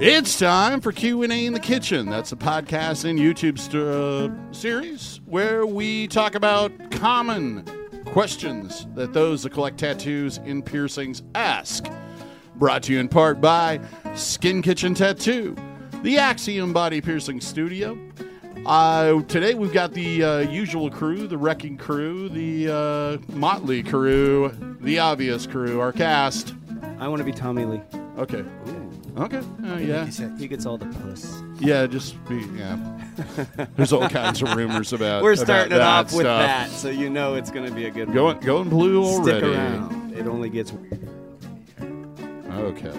It's time for Q&A in the Kitchen. That's a podcast and YouTube st- uh, series where we talk about common questions that those that collect tattoos and piercings ask. Brought to you in part by Skin Kitchen Tattoo, the Axiom Body Piercing Studio. Uh, today we've got the uh, usual crew, the Wrecking Crew, the uh, Motley Crew, the Obvious Crew, our cast. I want to be Tommy Lee. Okay. Okay. Uh, yeah. He gets all the puss. Yeah, just be yeah. There's all kinds of rumors about. We're about starting it that off with stuff. that, so you know it's going to be a good Going one. going blue already. Stick around. It only gets weirder. Okay.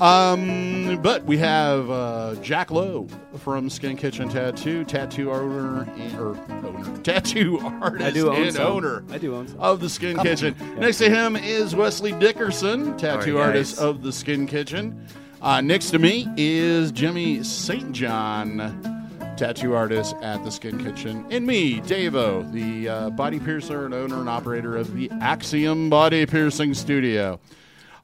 Um, but we have uh, Jack Lowe from Skin Kitchen Tattoo, tattoo owner and, or owner, tattoo artist I do own and some. owner I do own some. of the Skin Kitchen. Next to him is Wesley Dickerson, tattoo Alright, artist guys. of the Skin Kitchen. Uh, next to me is Jimmy St. John, tattoo artist at the Skin Kitchen. And me, Davo, the uh, body piercer and owner and operator of the Axiom Body Piercing Studio.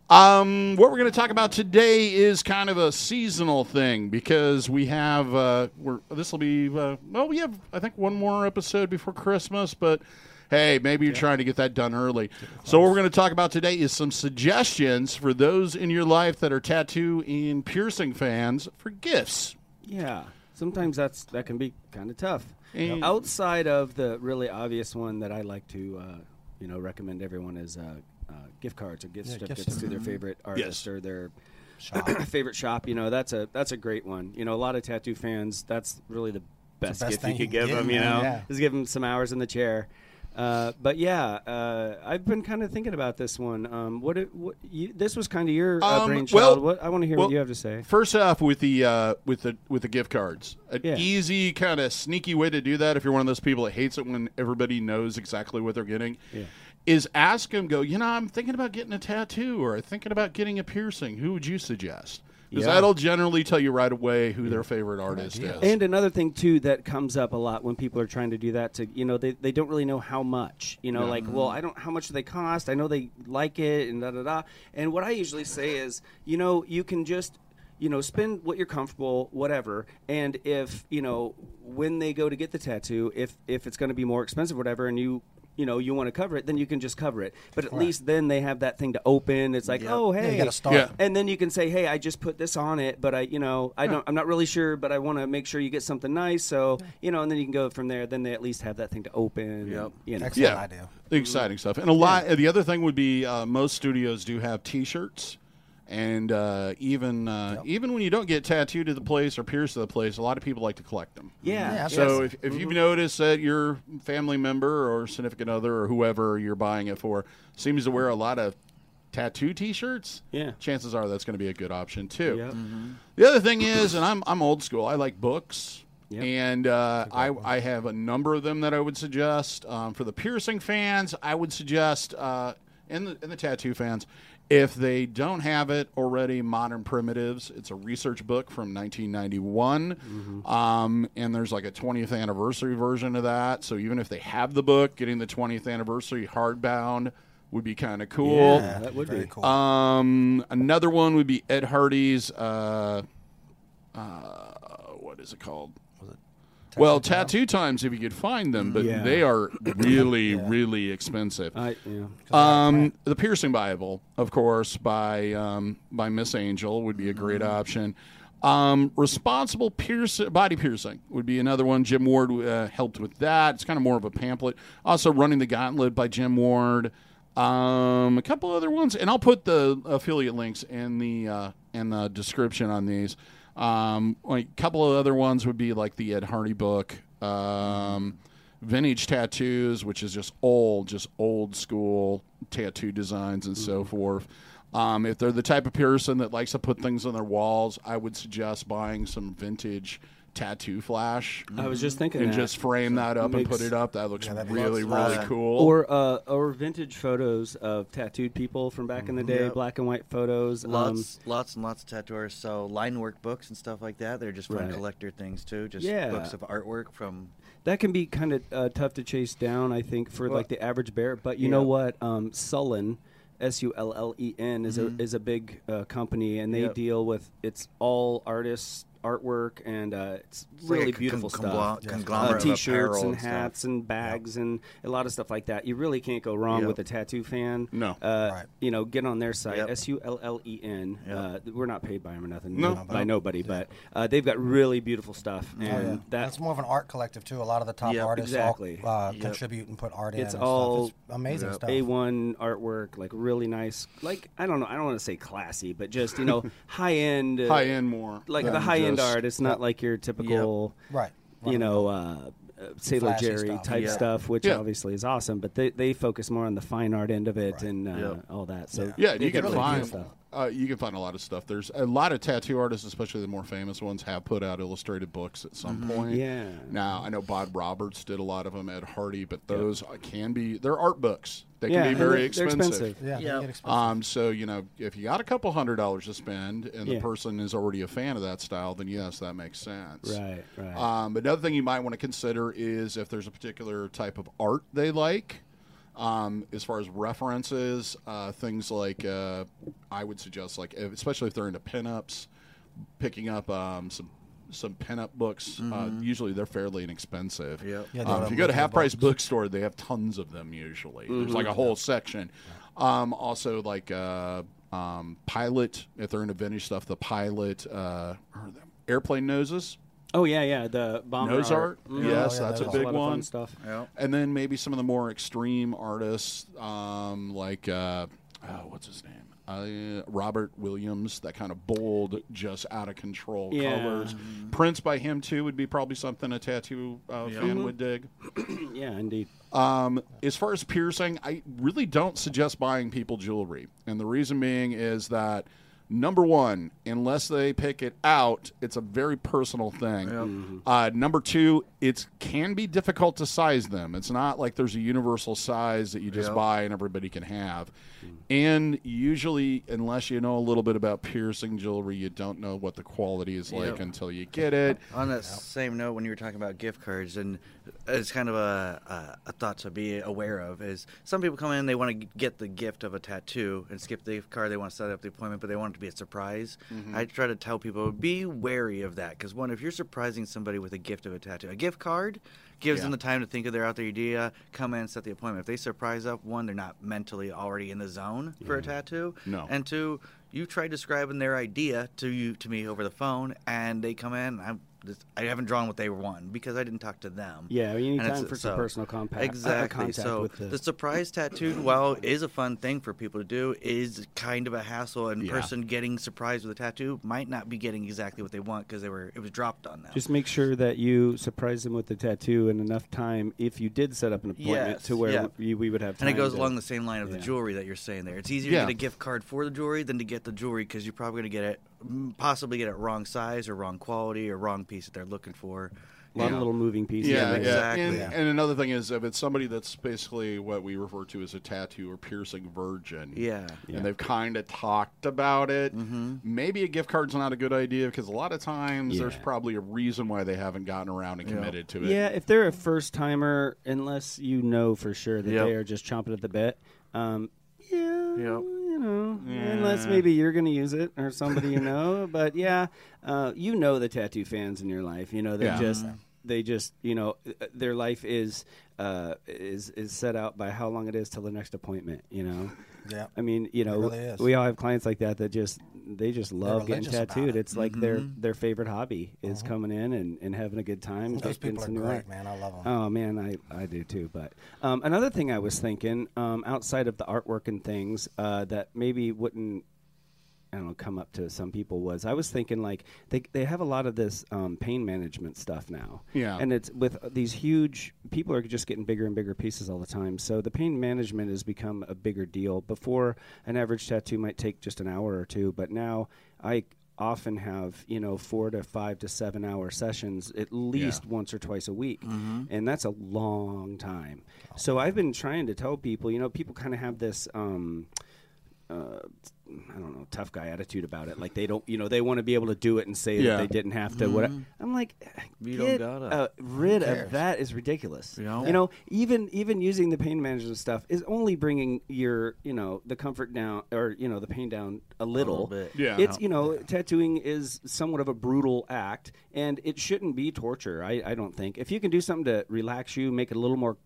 Um, what we're going to talk about today is kind of a seasonal thing because we have uh, we're this will be uh, well we have I think one more episode before Christmas, but hey, maybe you're trying to get that done early. So what we're going to talk about today is some suggestions for those in your life that are tattoo and piercing fans for gifts. Yeah. Sometimes that's that can be kind of tough. And- Outside of the really obvious one that I like to, uh, you know, recommend everyone is uh, uh, gift cards or gift Yeah, gift certificates to their favorite artist Yes. or their Shop. favorite shop. You know, that's a that's a great one. You know, a lot of tattoo fans. That's really the best, best gift you you could give give, them. You know, yeah. is give them some hours in the chair. Uh, but yeah, uh, I've been kind of thinking about this one. Um, what, it, what you, this was kind of your uh, Um, brainchild. well- what, I want to hear well, what you have to say. First off, with the uh, with the with the gift cards, an Yeah. easy kind of sneaky way to do that if you're one of those people that hates it when everybody knows exactly what they're getting, Yeah. is ask them. Go, you know, I'm thinking about getting a tattoo or thinking about getting a piercing. Who would you suggest? Because Yeah. that'll generally tell you right away who their favorite artist idea. is. And another thing too that comes up a lot when people are trying to do that to you know they, they don't really know how much you know Yeah. like well I don't how much do they cost I know they like it and da da da and what I usually say is you know you can just you know spend what you're comfortable whatever and if you know when they go to get the tattoo if if it's going to be more expensive whatever and you you know you want to cover it then you can just cover it but at least then they have that thing to open it's like Yep. oh Yeah, hey you got to start. Yeah. and then you can say, "Hey, I just put this on it, but I, you know, I don't, I'm not really sure, but I want to make sure you get something nice." So, you know, and then you can go from there. Then they at least have that thing to open. Yep. and, you know, Excellent Yeah. idea. exciting stuff. And a lot. The other thing would be uh, most studios do have T-shirts, and uh, even uh, even when you don't get tattooed to the place or pierced to the place, a lot of people like to collect them. yeah. Yeah, So Yes. if, if you've noticed that your family member or significant other or whoever you're buying it for seems to wear a lot of tattoo T-shirts, Yeah. chances are that's going to be a good option too. Yep. The other thing is, and I'm I'm old school. I like books, Yep. and uh, I I have a number of them that I would suggest um, for the piercing fans. I would suggest uh, and the and the tattoo fans. If they don't have it already, Modern Primitives. It's a research book from 1991, um, and there's like a 20th anniversary version of that. So even if they have the book, getting the 20th anniversary hardbound would be kind of cool. Yeah, that would Very be. cool. Um, another one would be Ed Hardy's. Uh, uh, what is it called? Well, Tattoo Time? tattoo times if you could find them, but Yeah. they are really, really expensive. I, yeah. Um, the Piercing Bible, of course, by um, by Miss Angel would be a great option. Um, responsible pierce, body piercing would be another one. Jim Ward uh, helped with that. It's kind of more of a pamphlet. Also, Running the Gauntlet by Jim Ward. Um, a couple other ones, and I'll put the affiliate links in the uh, in the description on these. Um, like a couple of other ones would be like the Ed Hardy book. Um, vintage tattoos, which is just old, just old school tattoo designs and so forth. Um, if they're the type of person that likes to put things on their walls, I would suggest buying some vintage tattoo flash I was just thinking and that. just frame that up and makes- put it up. That looks Yeah, that really, looks really nice. cool. or uh, or vintage photos of tattooed people from back in the day, Yep. black and white photos. Um, Lots, lots and lots of tattooers So line work books and stuff like that. They're just fun Right. collector things too. Just Yeah. books of artwork from. that can be kind of uh, tough to chase down, I think, for Well- like the average bear. But you know Yeah. what? Um, Sullen, S U L L E N is a is a big uh, company, and they Yep. deal with it's all artists artwork and uh, it's It's like really a con- beautiful conglo- stuff. Yeah. Uh, conglomerate of t-shirts apparel and and stuff. hats and bags and a lot of stuff like that. You really can't go wrong Yep. with a tattoo fan. No. uh, Right. you know, get on their site Yep. S U L L E N. Uh, We're not paid by them or nothing. No. by nobody, but uh, they've got really beautiful stuff, and Oh, yeah. that That's more of an art collective too. A lot of the top Yep, artists exactly. all uh, Yep. contribute and put art in. It's all- stuff. It's amazing Yep. stuff. A1 artwork, like really nice. Like I don't know, I don't want to say classy, but just you know, high end. uh, High end more. like the high end just- art. It's not like your typical, Right. you know, uh, uh, Sailor Flashy Jerry stuff. type Yeah. stuff, which Yeah. obviously is awesome. But they, they focus more on the fine art end of it Right. and uh, Yep. all that. So Yeah, they you get can really find stuff. Uh, you can find a lot of stuff. There's a lot of tattoo artists, especially the more famous ones, have put out illustrated books at some point. Mm-hmm. Yeah. Now I know Bob Roberts did a lot of them. Ed Hardy, but those can be they're art books. They Yeah, can be very they're- they're expensive. expensive. Yeah. they expensive. Um, so you know, if you got a couple hundred dollars to spend, and the person is already a fan of that style, then yes, that makes sense. Right, right. Um, another thing you might want to consider is if there's a particular type of art they like. Um, as far as references, uh, things like uh, I would suggest, like if- especially if they're into pinups, picking up um, some some pinup books. Uh, usually they're fairly inexpensive. Yep. Yeah, Um, if you go to multiple half price books. bookstore, they have tons of them. Usually, there's like a whole section. Um, also, like uh, um, pilot, if they're into vintage stuff, the pilot uh, or the airplane noses. Oh yeah, yeah. The bomber Nose art, Mhm. yes, Oh, yeah, that's a those. a big lot of fun one. stuff. Yep. And then maybe some of the more extreme artists, um, like uh, oh, what's his name, uh, Robert Williams. That kind of bold, just out of control Yeah. colors. Prince by him too would be probably something a tattoo uh, Yeah. fan would dig. Yeah, indeed. Um, as far as piercing, I really don't suggest buying people jewelry, and the reason being is that number one, unless they pick it out, it's a very personal thing. Uh, number two, it can be difficult to size them. It's not like there's a universal size that you just Yep. buy and everybody can have. And usually, unless you know a little bit about piercing jewelry, you don't know what the quality is like Yep. until you get it. On that same note, when you were talking about gift cards, and it's kind of a, a, a thought to be aware of is some people come in, they want to get the gift of a tattoo and skip the gift card. They want to set up the appointment, but they want it to be a surprise. Mm-hmm. I try to tell people be wary of that because one, if you're surprising somebody with a gift of a tattoo, a gift card gives them the time to think of their out their idea, come in, set the appointment. If they surprise up, one, they're not mentally already in the zone for a mm-hmm. tattoo, No. and two, you try describing their idea to you to me over the phone, and they come in. I'm, this- I haven't drawn what they want because I didn't talk to them. Yeah, you need And time for some so- personal compact, uh, Exactly. contact so the, the surprise tattoo, while is a fun thing for people to do, is kind of a hassle. And Yeah. person getting surprised with a tattoo might not be getting exactly what they want because they were it was dropped on them. Just make sure that you surprise them with the tattoo in enough time. If you did set up an appointment Yes, to where yeah. you, we would have time. and it goes to- along the same line of yeah. the jewelry that you're saying there. It's easier to get a gift card for the jewelry than to get the jewelry because you're probably going to get it, possibly get it wrong size or wrong quality or wrong piece that they're looking for. a lot Yeah. of little moving pieces. Yeah, Yeah, yeah. exactly. And, Yeah. and another thing is if it's somebody that's basically what we refer to as a tattoo or piercing virgin. Yeah. Yeah. And they've kind of talked about it. Mhm. Maybe a gift card's not a good idea because a lot of times there's probably a reason why they haven't gotten around and Yeah. committed to it. Yeah, if they're a first timer, unless you know for sure that Yep. they are just chomping at the bit, um, yeah, Yep. You know, Yeah. unless maybe you're going to use it or somebody you know. But yeah, uh, you know the tattoo fans in your life. You know they Yeah. just they just you know uh, their life is uh, is is set out by how long it is till the next appointment. You know. Yeah. I mean, you know, really we all have clients like that that just they just love getting tattooed. it. Mm-hmm. It's like their their favorite hobby is coming in and, and having a good time. Those people are great, art. man. I love them. Oh man, I, I do too. But um, another thing I was thinking, um, outside of the artwork and things, uh, that maybe wouldn't I don't know come up to some people was I was thinking like they they have a lot of this um, pain management stuff now. Yeah. and it's with these huge people are just getting bigger and bigger pieces all the time. So the pain management has become a bigger deal. Before an average tattoo might take just an hour or two, but now I often have you know four to five to seven hour sessions at least once or twice a week and that's a long time so i've been trying to tell people you know people kind of have this um, uh, I don't know, tough guy attitude about it. Like they don't, you know, they want to be able to do it and say Yeah. that they didn't have to. What I'm like, You don't get, gotta. uh, rid of that is ridiculous. Yeah. You know, even even using the pain management stuff is only bringing your, you know, the comfort down or you know the pain down a little. bit. Yeah. It's you know, tattooing is somewhat of a brutal act, and it shouldn't be torture. I, I don't think. If you can do something to relax you, make it a little more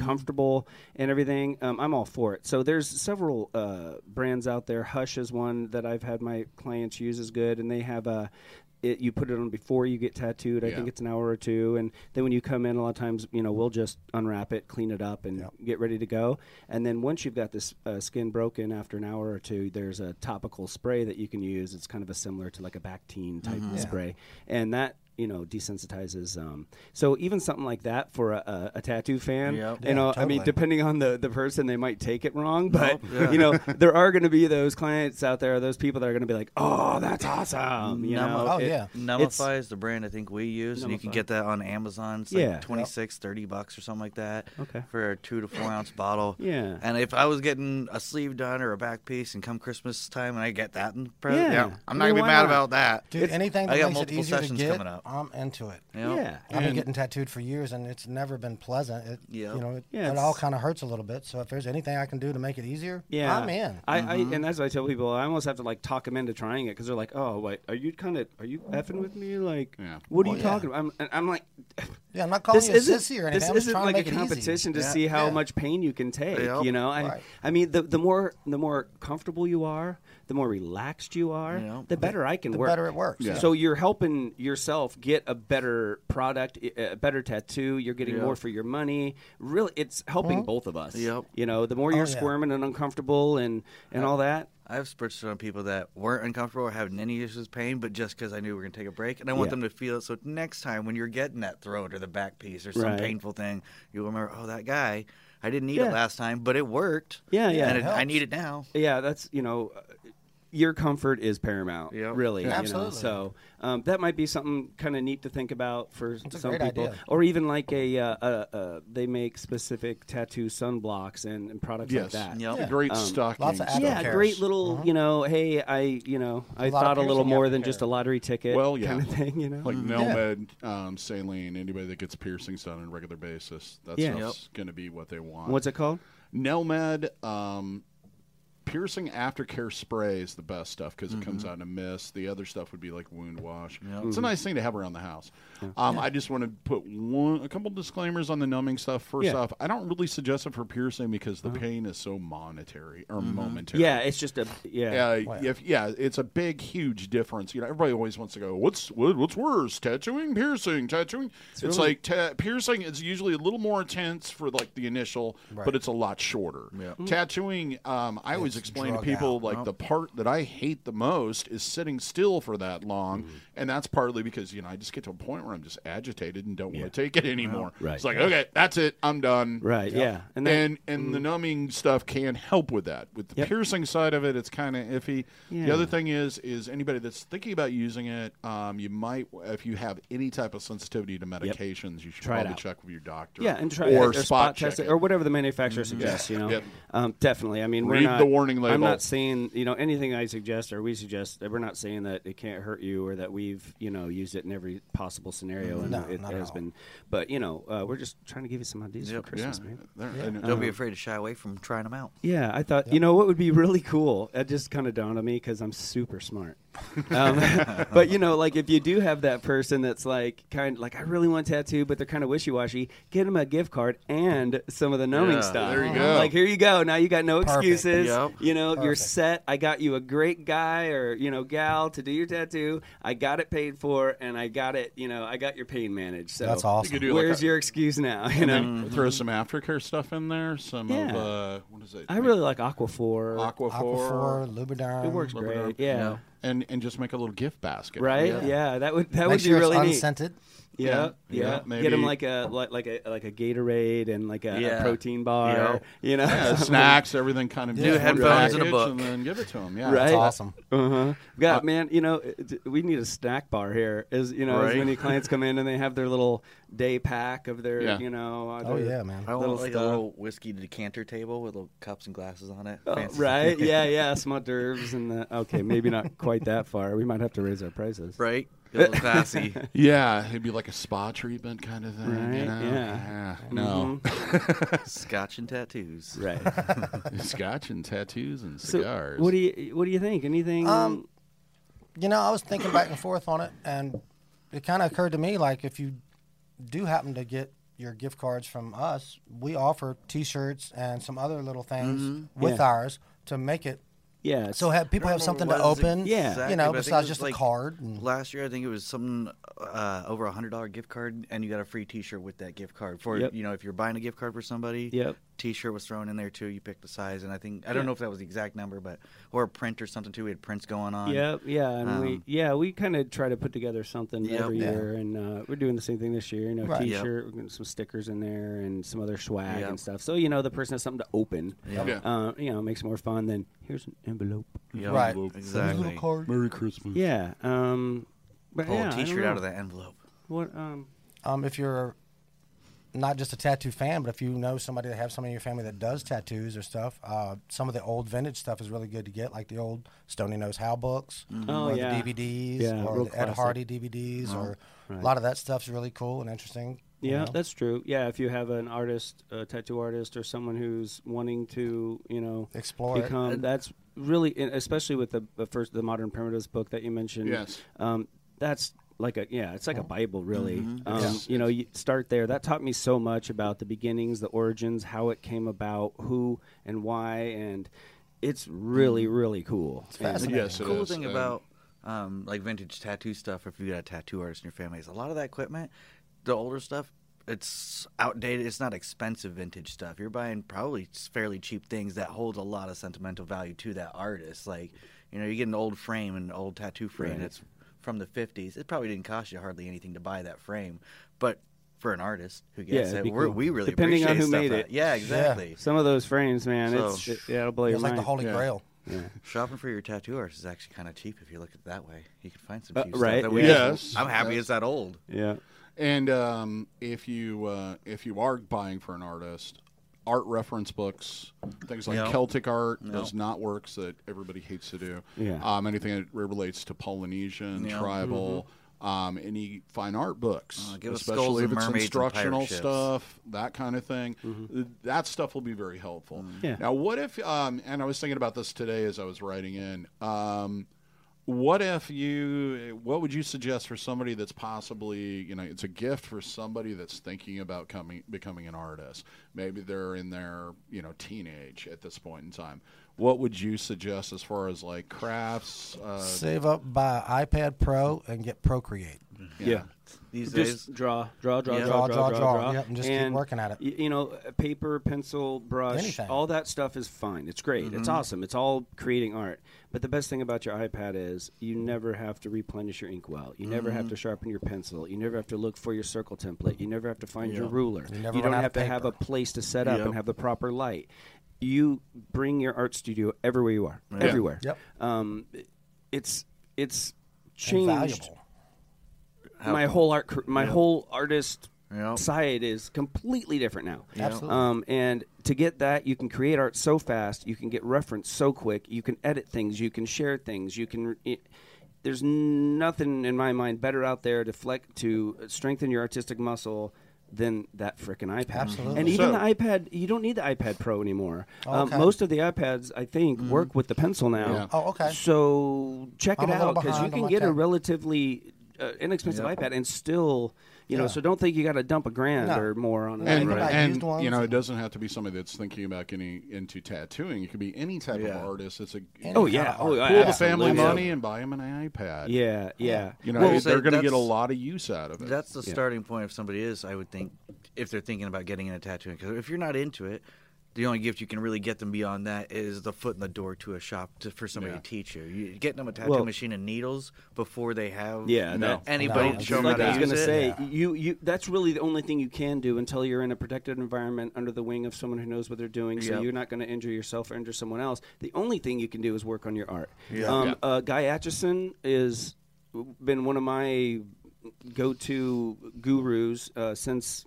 comfortable and everything, um, I'm all for it. So there's several uh, brands out there. Hush is one that I've had my clients use is good, and they have a. It, you put it on before you get tattooed. I Yeah. think it's an hour or two, and then when you come in, a lot of times, you know, we'll just unwrap it, clean it up, and get ready to go. And then once you've got this uh, skin broken after an hour or two, there's a topical spray that you can use. It's kind of a similar to like a Bactine type spray, and that you know desensitizes. Um, so even something like that for a, a, a tattoo fan, Yep. you Yeah, know, I mean, depending on the the person, they might take it wrong, but yeah. you know, there are going to be those clients out there, those people that are going to be like, "Oh, that's awesome," you Numb- know. Oh, It- yeah. it's- is the brand I think we use, and you can get that on Amazon. It's Yeah. like 26, 30 bucks or something like that. Okay. For a two to four ounce bottle. Yeah. And if I was getting a sleeve done or a back piece and come Christmas time and I get that in present, Yeah. yeah, I I'm not mean, gonna be mad not? about that. Dude, anything I that got makes it multiple easier to sessions get, coming up. I'm into it. You know? Yeah. I've been getting tattooed for years, and it's never been pleasant. It, Yep. you know, it, Yeah, it all kind of hurts a little bit. So if there's anything I can do to make it easier, Yeah, I'm in. I, I mm-hmm. and that's what I tell people. I almost have to like talk them into trying it because they're like, "Oh, wait, are you kind of are you effing with me? Like, Yeah. what are you oh, yeah. talking about?" I'm, and I'm like, yeah, I'm not calling this you a isn't sissy or anything. this I'm isn't like to a make easy. competition to Yeah. see how Yeah. much pain you can take. Yep. You know, I Right. I mean, the the more the more comfortable you are, the more relaxed you are, Yeah. the better I can work. The work. better it works. Yeah. So you're helping yourself get a better product, a better tattoo. You're getting Yep. more for your money. Really, it's helping Mm-hmm. both of us. Yep. You know, the more you're Oh, yeah. squirming and uncomfortable and and all that. I've spritched on people that weren't uncomfortable or having any issues with pain, but just because I knew we were going to take a break. And I want Yeah. them to feel it. So next time when you're getting that throat or the back piece or some Right. painful thing, you'll remember, oh, that guy, I didn't need Yeah. it last time, but it worked. Yeah, yeah. And It it, I need it now. yeah, that's you know, your comfort is paramount. Yep. Really, Yeah. you know? Absolutely. So um, that might be something kind of neat to think about for a some people, idea. or even like a, uh, uh, uh, they make specific tattoo sunblocks and, and products Yes. like that. Yep. Yeah. Great Um, stocking. lots of stuff. Yeah, Cares. great little, Mhm. you know, hey, I, you know, I A thought a little more than aftercare. just a lottery ticket, Well, yeah. kind of thing, you know. Like Yeah. NeilMed, um, saline, anybody that gets piercings done on a regular basis, that Yeah. stuff's going to be what they want. What's it called? NeilMed, um, piercing aftercare spray is the best stuff because it Mm-hmm. comes out in a mist. The other stuff would be like wound wash. Yep. It's a nice thing to have around the house. Um, I just want to put one, a couple disclaimers on the numbing stuff. First Yeah. off, I don't really suggest it for piercing because the pain is so monetary or momentary. Yeah, it's just a yeah. Yeah, Wow. if yeah, it's a big, huge difference. You know, everybody always wants to go, "What's what, what's worse, tattooing, piercing, tattooing?" It's, really- like ta- piercing is usually a little more intense for like the initial, Right. but it's a lot shorter. Yeah. Tattooing, um, I always It's explain to people out. like Yep. the part that I hate the most is sitting still for that long, Mm-hmm. and that's partly because you know I just get to a point where I'm just agitated and don't want to take it anymore. Right. It's like okay, that's it, I'm done. Right, yeah. And then And and the numbing stuff can help with that. With the Yep. piercing side of it, it's kind of iffy. Yeah. The other thing is, is anybody that's thinking about using it, um, you might, if you have any type of sensitivity to medications, you should Try probably check with your doctor. Yeah, and try or it, spot, check test it, or whatever the manufacturer suggests. You know, Yep. um, definitely. I mean, Read not, the warning I'm not saying you know anything I suggest or we suggest. We're not saying that it can't hurt you or that we've you know used it in every possible scenario and No, it not has all. been. But you know, uh, we're just trying to give you some ideas Yep. for yeah, Christmas, man. They're- Don't be afraid to shy away from trying them out. Yeah, I thought you know what would be really cool. It just kind of dawned on me because I'm super smart. Um, but you know, like if you do have that person that's like kind, like I really want a tattoo, but they're kind of wishy washy, get them a gift card and some of the numbing Yeah, stuff. there you go. Like here you go. Now you got no Perfect. excuses. Yep. You know, you're set. I got you a great guy or you know gal to do your tattoo. I got it paid for, and I got it. You know, I got your pain managed. So That's You awesome. could do like Where's a- your excuse now? You and know, then throw some aftercare stuff in there. Some of uh, what is it? I really like Aquaphor. Aquaphor, Aquaphor, Lubriderm. It works Rubber great. Yeah. Yeah. And and just make a little gift basket. Right? Yeah. Yeah, that would that Make would sure be really it's neat. unscented. Yeah, Yeah, yeah. maybe- Get them like a like, like a like a Gatorade and like a, a protein bar. Yeah. You know, Yeah, snacks, everything kind of New headphones and a package, book. and then give it to them. Yeah, Right. That's awesome. Uh-huh. God, man, you know, we need a snack bar here. As you know, as Right. many clients come in and they have their little day pack of their, Yeah. you know, uh, Oh yeah, man. I want like stuff. a little whiskey decanter table with little cups and glasses on it. Oh, right? yeah, yeah. Some hors d'oeuvres and the okay, maybe not quite that far. We might have to raise our prices. right? Get a little classy. Yeah, it'd be like a spa treatment kind of thing. Right, You know? yeah. No. Scotch and tattoos. Right. Scotch and tattoos and so, cigars. what do you what do you think? Anything? Um, You know, I was thinking back and forth on it, and it kind of occurred to me like if you do happen to get your gift cards from us, we offer T-shirts and some other little things with Yeah. ours to make it yeah. so have people have something to remember it open. Yeah. exactly, you know, but I think it besides was just like a card. And, Last year, I think it was something uh, over a hundred dollar gift card, and you got a free T-shirt with that gift card. For Yep. you know, if you're buying a gift card for somebody, Yep. T-shirt was thrown in there too. You picked the size, and I think I don't Yeah. know if that was the exact number, but or a print or something too. We had prints going on. Yeah, yeah, and we Um, yeah we kind of try to put together something Yep. every Yeah. year, and uh, we're doing the same thing this year. You know, right, T-shirt, we're getting some stickers in there, and some other swag Yep. and stuff. So you know, the person has something to open. Yep. Yeah. Uh, you know, it makes it more fun than here's an envelope. Yep. right. Exactly. Little card. Merry Christmas. Yeah. Um, but Pull yeah, a I don't T-shirt out of that envelope. What? Um, Um, if you're not just a tattoo fan, but if you know somebody that have somebody in your family that does tattoos or stuff, uh, some of the old vintage stuff is really good to get, like the old Stoney Knows How books, Oh, or yeah. the DVDs, Yeah, or the Ed. Hardy DVDs, or Right. a lot of that stuff's really cool and interesting. you yeah, know. that's true. Yeah, if you have an artist, a tattoo artist, or someone who's wanting to, you know, explore it. that's really especially with the, the first the modern primitives book that you mentioned Yes. um, that's like a yeah it's like a bible really um, Yes. you know you start there that taught me so much about the beginnings the origins how it came about who and why and it's really really cool And- fascinating. Yes, it cool is. thing And- about um, like vintage tattoo stuff, if you got a tattoo artist in your family, is a lot of that equipment, the older stuff, it's outdated. It's not expensive vintage stuff. You're buying probably fairly cheap things that hold a lot of sentimental value to that artist. Like, you know, you get an old frame, an old tattoo frame Right. that's from the 50s. It probably didn't cost you hardly anything to buy that frame, but for an artist who gets it'd it, be we're, cool. we really Depending on appreciate who stuff made that- it. Yeah, exactly. some of those frames man So- it's it, yeah, it'll blow your It's like mind the Holy Yeah. Grail. yeah. Shopping for your tattoo artist is actually kind of cheap if you look at it that way. You can find some Uh, cheap right, stuff. That we yeah. just- I'm happy Yes. it's that old. yeah And um, if you uh, if you are buying for an artist, art reference books, things like Yeah. Celtic art Yeah. does not works that everybody hates to do. Yeah. Um, anything that relates to Polynesian, Yeah. tribal. Um, any fine art books, Uh, give especially if it's mermaids and pirate instructional stuff, that kind of thing. Th- That stuff will be very helpful. Yeah. Now, what if? Um, and I was thinking about this today as I was writing in. What if you what would you suggest for somebody that's possibly you know it's a gift for somebody that's thinking about coming becoming an artist maybe they're in their you know teenage at this point in time what would you suggest as far as like crafts uh, Save up, buy iPad Pro, and get Procreate. Yeah. These just days, draw, draw, draw, Yeah. draw, Draw, draw, draw, draw, draw. Yep, and just keep working at it. y- You know, uh, paper, pencil, brush, Anything. all that stuff is fine. It's great. It's Mm-hmm. awesome. It's all creating art. But the best thing about your iPad is you never have to replenish your inkwell. You never Mm-hmm. have to sharpen your pencil. You never have to look for your circle template. You never have to find your ruler. You never you don't have of to have a place to set up Yep. and have the proper light. You bring your art studio everywhere you are. Yeah. Everywhere. Yep. Um, it's it's changed valuable. How- my whole art my Yep. whole artist Yep. side is completely different now Yeah. Absolutely. um, and to get that you can create art so fast you can get reference so quick you can edit things you can share things you can it, there's nothing in my mind better out there to flex to strengthen your artistic muscle than that frickin' iPad. Absolutely. And even So- the iPad, you don't need the iPad Pro anymore. Um, Okay. most of the iPads, I think, work with the pencil now. Yeah. Oh, okay. So check I'm it out because you can my get a relatively uh, inexpensive Yep. iPad and still, you know. Yeah. So don't think you got to dump a grand No. or more on an and, Right. and you know it doesn't have to be somebody that's thinking about getting into tattooing it could be any type Yeah. of artist it's a Any Oh yeah, of oh art. yeah, pool the family absolutely. money and buy them an ipad Yeah, yeah. you know Well, they're going to get a lot of use out of it That's the Yeah. starting point if somebody is, I would think, if they're thinking about getting into tattooing. Because if you're not into it, the only gift you can really get them beyond that is the foot in the door to a shop to, for somebody Yeah. to teach you. you. Getting them a tattoo Well- machine and needles before they have Yeah, No. anybody No, to show them like how I was gonna say, Yeah. you you that's really the only thing you can do until you're in a protected environment under the wing of someone who knows what they're doing. So Yep. you're not going to injure yourself or injure someone else. The only thing you can do is work on your art. Yeah. Um, Yeah. Uh, Guy Aitchison is been one of my go-to gurus uh, since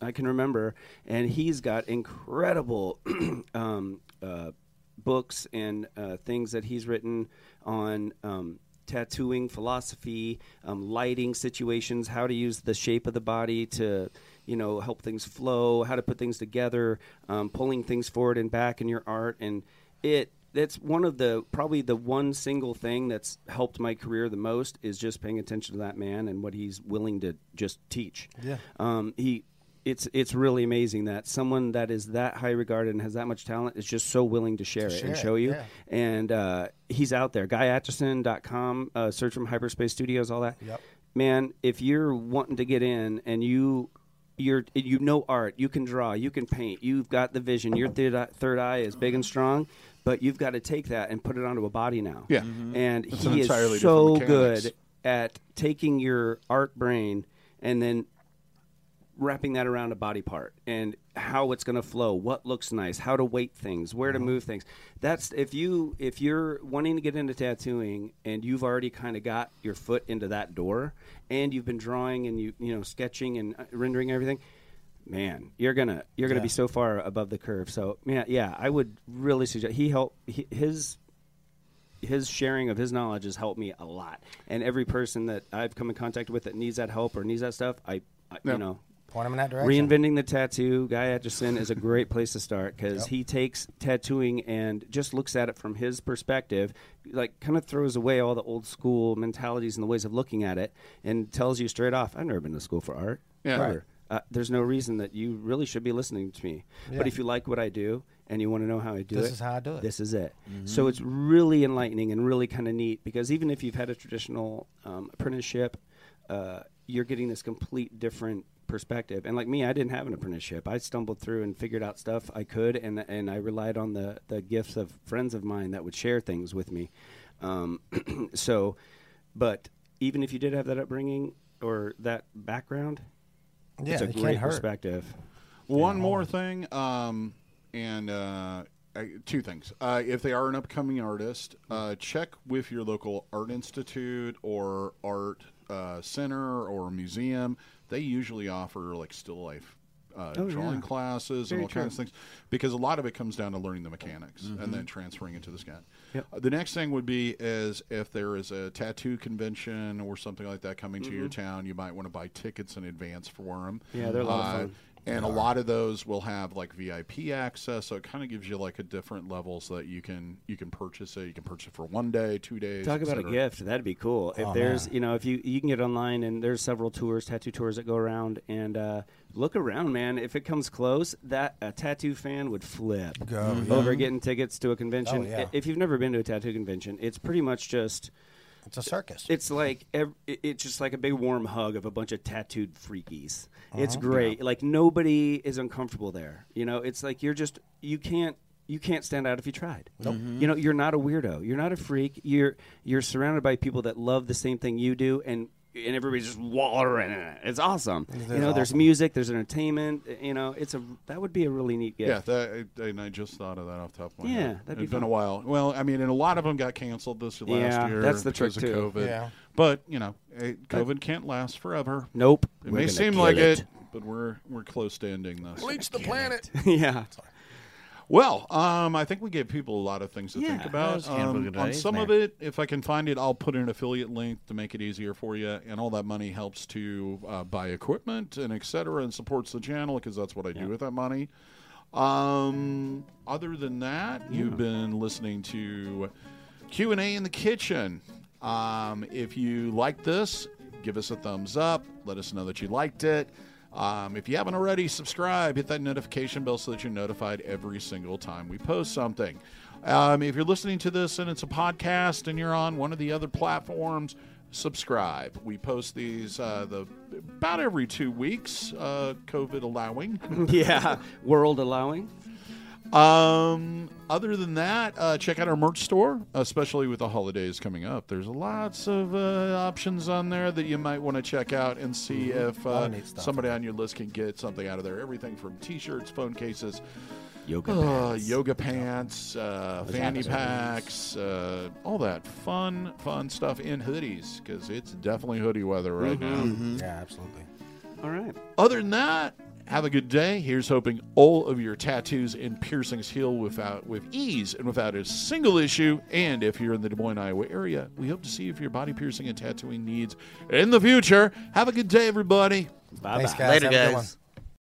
I can remember, and he's got incredible um, uh, books and uh, things that he's written on um, tattooing philosophy, um, lighting situations, how to use the shape of the body to, you know, help things flow, how to put things together, um, pulling things forward and back in your art, and it. That's one of the probably the one single thing that's helped my career the most is just paying attention to that man and what he's willing to just teach. Yeah. Um, he it's it's really amazing that someone that is that high regarded and has that much talent is just so willing to share it share and it, show you. yeah. And uh, he's out there. GuyAitchison.com, uh, search from Hyperspace Studios, all that. Yep. Man, if you're wanting to get in and you you're you know art, you can draw, you can paint, you've got the vision. Your third eye, third eye is big and strong, but you've got to take that and put it onto a body now. Yeah. And It's an he is so good at taking your art brain and then wrapping that around a body part and how it's going to flow what looks nice how to weight things where to move things that's if you if you're wanting to get into tattooing and you've already kind of got your foot into that door and you've been drawing and you you know sketching and uh, rendering everything man you're gonna you're gonna Yeah. be so far above the curve so yeah yeah i would really suggest he helped he, his his sharing of his knowledge has helped me a lot. And every person that I've come in contact with that needs that help or needs that stuff, I, I Yeah. you know, Point them in that direction. reinventing the tattoo. Guy Aitchison is a great place to start because Yep. he takes tattooing and just looks at it from his perspective, like kind of throws away all the old school mentalities and the ways of looking at it, and tells you straight off, "I've never been to school for art. Yeah. Right. Uh, there's no reason that you really should be listening to me. Yeah. But if you like what I do and you want to know how I do it, This is how I do it. This is it. So it's really enlightening and really kind of neat because even if you've had a traditional um, apprenticeship, uh, you're getting this complete different perspective. And like me, I didn't have an apprenticeship. I stumbled through and figured out stuff I could, and and I relied on the the gifts of friends of mine that would share things with me. Um, so, but even if you did have that upbringing or that background, yeah, it's a it great perspective. One more thing, um, and uh, two things. Uh, if they are an upcoming artist, uh, check with your local art institute or art uh, center or museum. They usually offer like still life. Uh, Oh, drawing yeah. classes Very and all kinds of things because a lot of it comes down to learning the mechanics and then transferring it to the scan. Yep. Uh, the next thing would be is if there is a tattoo convention or something like that coming to your town, you might want to buy tickets in advance for them. Yeah, they're a lot of fun. And a lot of those will have like VIP access, so it kind of gives you like a different level so that you can you can purchase it. You can purchase it for one day, two days. Talk about a gift. That'd be cool. If Oh, there's, man. you know, if you you can get online and there's several tours, tattoo tours that go around, and uh, look around, man. If it comes close, that a tattoo fan would flip Go, yeah. over getting tickets to a convention. Oh, yeah. If you've never been to a tattoo convention, it's pretty much just It's a circus. it's like ev- it's just like a big warm hug of a bunch of tattooed freakies. It's Uh-huh. great. Like nobody is uncomfortable there. You know, it's like you're just you can't you can't stand out if you tried. Nope. You know, you're not a weirdo. You're not a freak. You're you're surrounded by people that love the same thing you do and and everybody's just wallowing in it. It's awesome. It you is know, there's awesome. music, there's entertainment. You know, it's a that would be a really neat gift. Yeah, that, and I just thought of that off the top of my Yeah, head. that'd be it's been fun. a while. Well, I mean, and a lot of them got canceled this last Yeah, year. that's the because trick, of too. COVID. Yeah. But you know, eh, COVID can't last forever. Nope. It We're may seem like it. but we're we're close to ending this. Bleach the planet. yeah. Well, um, I think we gave people a lot of things to Yeah, think about. Um, on days some of it, if I can find it, I'll put an affiliate link to make it easier for you. And all that money helps to uh, buy equipment and et cetera and supports the channel because that's what I do with that money. Um, other than that, you've been listening to Q and A in the kitchen. Um, if you like this, give us a thumbs up. Let us know that you liked it. Um, if you haven't already, subscribe. Hit that notification bell so that you're notified every single time we post something. Um, if you're listening to this and it's a podcast and you're on one of the other platforms, subscribe. We post these uh, the about every two weeks, uh, COVID allowing. yeah. World allowing. Um, other than that, uh, check out our merch store, especially with the holidays coming up. There's lots of uh, options on there that you might want to check out and see if uh, of neat stuff. somebody on your list can get something out of there. Everything from T-shirts, phone cases, Yoga uh, pants. yoga pants, uh, fanny packs, uh, all that fun, fun stuff in hoodies because it's definitely hoodie weather right Mm-hmm. now. Yeah, absolutely. All right. Other than that, have a good day. Here's hoping all of your tattoos and piercings heal without with ease and without a single issue. And if you're in the Des Moines, Iowa area, we hope to see you for your body piercing and tattooing needs in the future. Have a good day, everybody. Bye Thanks, bye. guys. Later, Have a good one. guys.